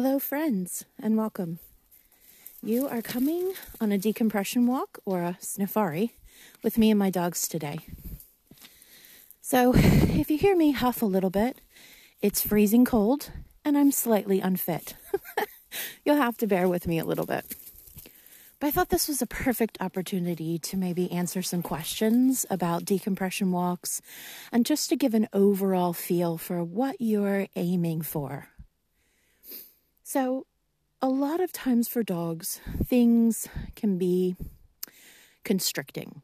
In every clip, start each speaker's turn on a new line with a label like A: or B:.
A: Hello, friends, and welcome. You are coming on a decompression walk or a sniffari with me and my dogs today. So, if you hear me huff a little bit, it's freezing cold and I'm slightly unfit. You'll have to bear with me a little bit. But I thought this was a perfect opportunity to maybe answer some questions about decompression walks and just to give an overall feel for what you're aiming for. So, a lot of times for dogs, things can be constricting.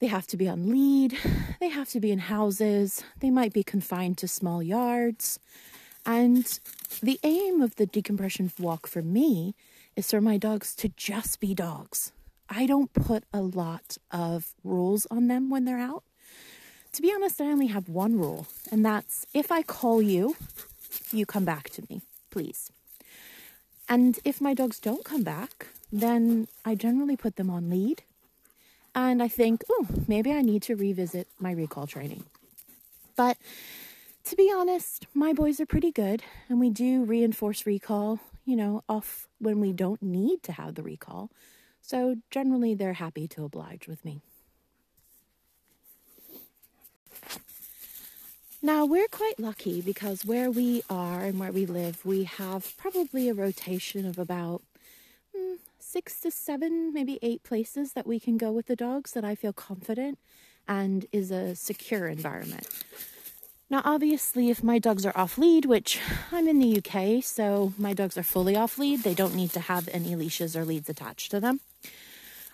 A: They have to be on lead, they have to be in houses, they might be confined to small yards. And the aim of the decompression walk for me is for my dogs to just be dogs. I don't put a lot of rules on them when they're out. To be honest, I only have one rule, and that's if I call you, you come back to me, please. And if my dogs don't come back, then I generally put them on lead. And I think, oh, maybe I need to revisit my recall training. But to be honest, my boys are pretty good, and we do reinforce recall you know, off when we don't need to have the recall. So generally, they're happy to oblige with me. Now, we're quite lucky because where we are and where we live, we have probably a rotation of about mm, six to seven, maybe eight places that we can go with the dogs that I feel confident and is a secure environment. Now, obviously, if my dogs are off lead, which I'm in the UK, so my dogs are fully off lead, they don't need to have any leashes or leads attached to them.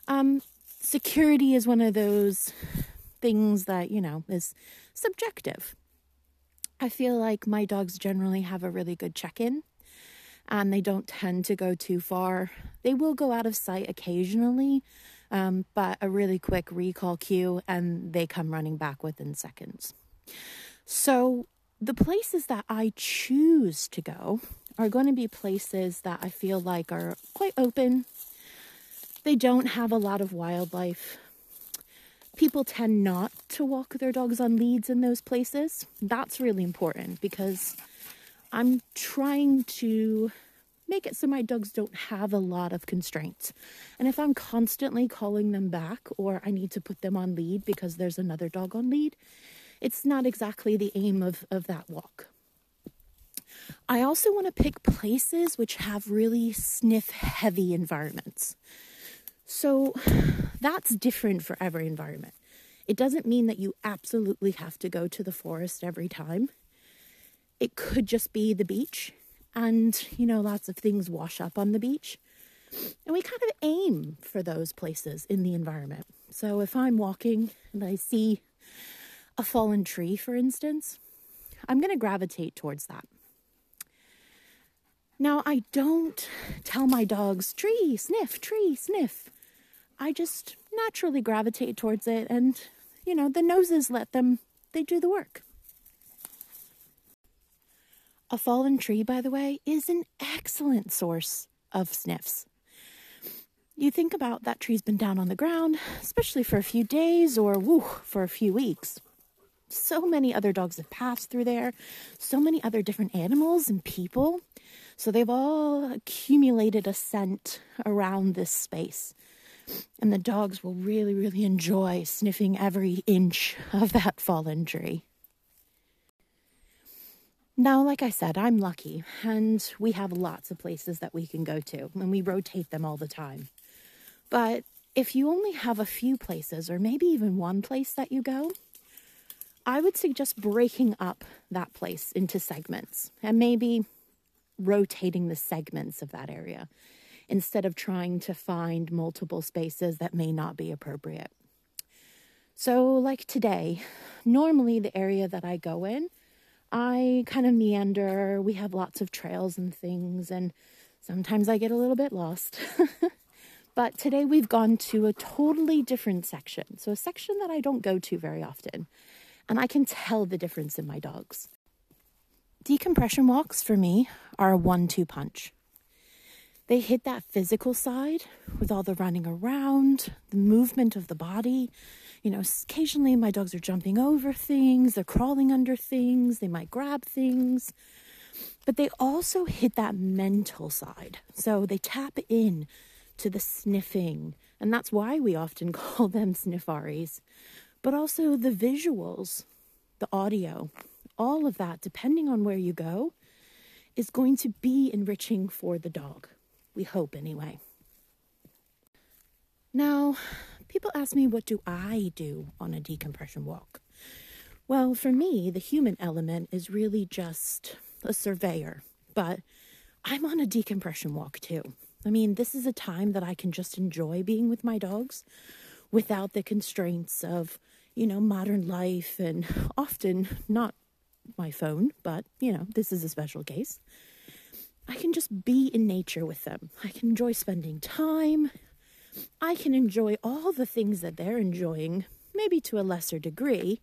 A: Um, security is one of those things that, you know, is subjective. I feel like my dogs generally have a really good check in and they don't tend to go too far. They will go out of sight occasionally, um, but a really quick recall cue and they come running back within seconds. So, the places that I choose to go are going to be places that I feel like are quite open. They don't have a lot of wildlife. People tend not to walk their dogs on leads in those places. That's really important because I'm trying to make it so my dogs don't have a lot of constraints. And if I'm constantly calling them back or I need to put them on lead because there's another dog on lead, it's not exactly the aim of, of that walk. I also want to pick places which have really sniff heavy environments. So that's different for every environment. It doesn't mean that you absolutely have to go to the forest every time. It could just be the beach, and you know, lots of things wash up on the beach. And we kind of aim for those places in the environment. So if I'm walking and I see a fallen tree, for instance, I'm going to gravitate towards that. Now, I don't tell my dogs, tree, sniff, tree, sniff. I just naturally gravitate towards it, and, you know, the noses let them, they do the work. A fallen tree, by the way, is an excellent source of sniffs. You think about that tree's been down on the ground, especially for a few days or woo, for a few weeks so many other dogs have passed through there, so many other different animals and people. So they've all accumulated a scent around this space. And the dogs will really, really enjoy sniffing every inch of that fallen tree. Now, like I said, I'm lucky, and we have lots of places that we can go to, and we rotate them all the time. But if you only have a few places, or maybe even one place that you go, I would suggest breaking up that place into segments and maybe rotating the segments of that area instead of trying to find multiple spaces that may not be appropriate. So, like today, normally the area that I go in, I kind of meander. We have lots of trails and things, and sometimes I get a little bit lost. but today we've gone to a totally different section. So, a section that I don't go to very often and I can tell the difference in my dogs. Decompression walks for me are a one two punch. They hit that physical side with all the running around, the movement of the body. You know, occasionally my dogs are jumping over things, they're crawling under things, they might grab things. but they also hit that mental side. So they tap in to the sniffing, and that's why we often call them sniffaris, but also the visuals, the audio, all of that, depending on where you go, is going to be enriching for the dog. We hope, anyway. Now, people ask me, what do I do on a decompression walk? Well, for me, the human element is really just a surveyor, but I'm on a decompression walk too. I mean, this is a time that I can just enjoy being with my dogs without the constraints of, you know, modern life and often not my phone, but, you know, this is a special case. I can just be in nature with them. I can enjoy spending time. I can enjoy all the things that they're enjoying, maybe to a lesser degree.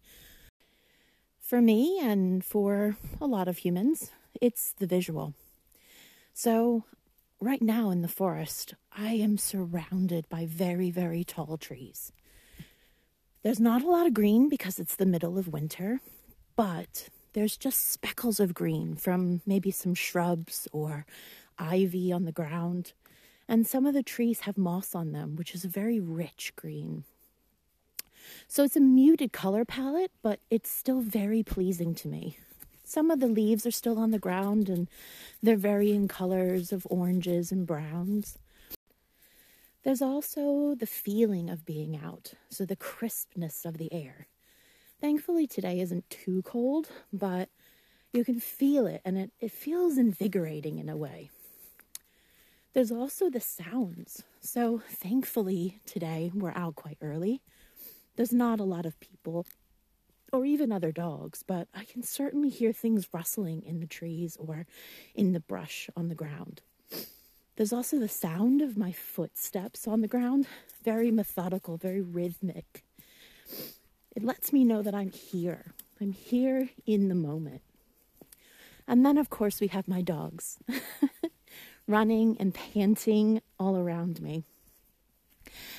A: For me and for a lot of humans, it's the visual. So, right now in the forest, I am surrounded by very, very tall trees. There's not a lot of green because it's the middle of winter, but there's just speckles of green from maybe some shrubs or ivy on the ground. And some of the trees have moss on them, which is a very rich green. So it's a muted color palette, but it's still very pleasing to me. Some of the leaves are still on the ground and they're varying colors of oranges and browns. There's also the feeling of being out, so the crispness of the air. Thankfully, today isn't too cold, but you can feel it and it, it feels invigorating in a way. There's also the sounds. So, thankfully, today we're out quite early. There's not a lot of people or even other dogs, but I can certainly hear things rustling in the trees or in the brush on the ground. There's also the sound of my footsteps on the ground, very methodical, very rhythmic. It lets me know that I'm here. I'm here in the moment. And then, of course, we have my dogs running and panting all around me.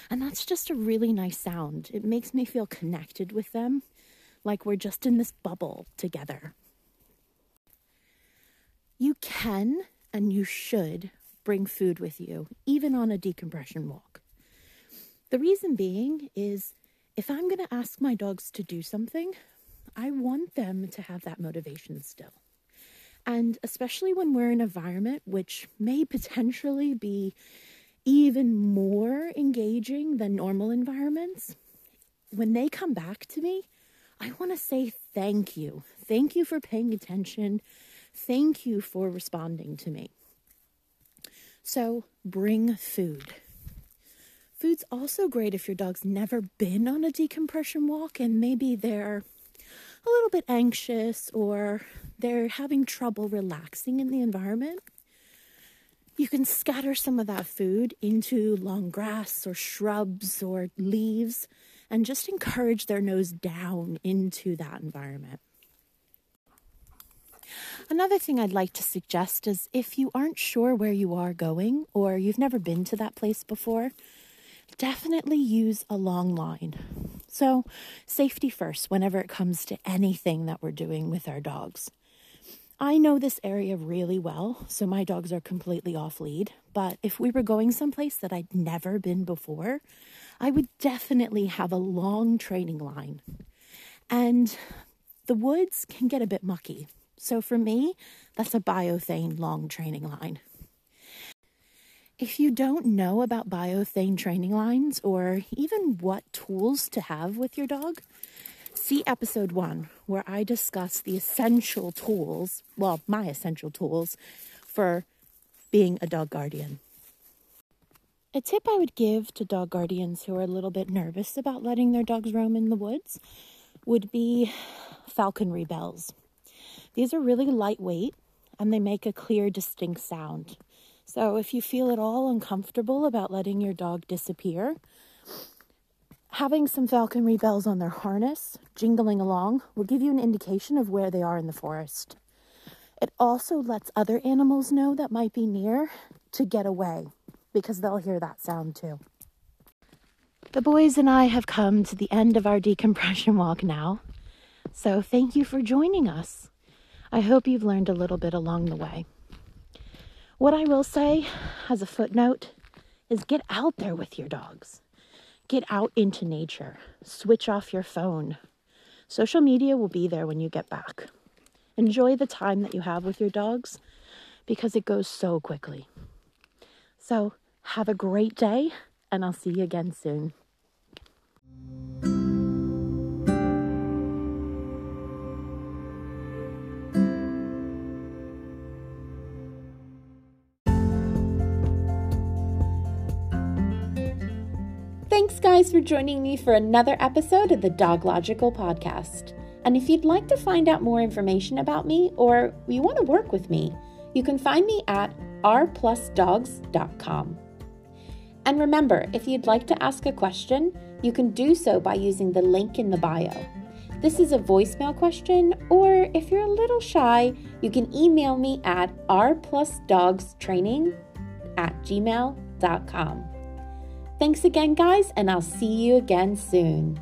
A: And that's just a really nice sound. It makes me feel connected with them like we're just in this bubble together. You can and you should bring food with you, even on a decompression walk. The reason being is if I'm going to ask my dogs to do something, I want them to have that motivation still. And especially when we're in an environment which may potentially be even more engaging than normal environments, when they come back to me, I want to say thank you. Thank you for paying attention. Thank you for responding to me. So bring food. Food's also great if your dog's never been on a decompression walk and maybe they're a little bit anxious or they're having trouble relaxing in the environment. You can scatter some of that food into long grass or shrubs or leaves and just encourage their nose down into that environment. Another thing I'd like to suggest is if you aren't sure where you are going or you've never been to that place before, definitely use a long line. So, safety first whenever it comes to anything that we're doing with our dogs. I know this area really well, so my dogs are completely off lead. But if we were going someplace that I'd never been before, I would definitely have a long training line. And the woods can get a bit mucky. So for me, that's a biothane long training line. If you don't know about biothane training lines or even what tools to have with your dog, see episode one, where I discuss the essential tools, well, my essential tools for being a dog guardian. A tip I would give to dog guardians who are a little bit nervous about letting their dogs roam in the woods would be falconry bells. These are really lightweight and they make a clear, distinct sound. So if you feel at all uncomfortable about letting your dog disappear, Having some falconry bells on their harness, jingling along, will give you an indication of where they are in the forest. It also lets other animals know that might be near to get away because they'll hear that sound too. The boys and I have come to the end of our decompression walk now. So thank you for joining us. I hope you've learned a little bit along the way. What I will say as a footnote is get out there with your dogs. Get out into nature. Switch off your phone. Social media will be there when you get back. Enjoy the time that you have with your dogs because it goes so quickly. So, have a great day, and I'll see you again soon. Thanks, guys, for joining me for another episode of the Dog Logical podcast. And if you'd like to find out more information about me or you want to work with me, you can find me at rplusdogs.com. And remember, if you'd like to ask a question, you can do so by using the link in the bio. This is a voicemail question, or if you're a little shy, you can email me at rplusdogstraining at gmail.com. Thanks again, guys, and I'll see you again soon.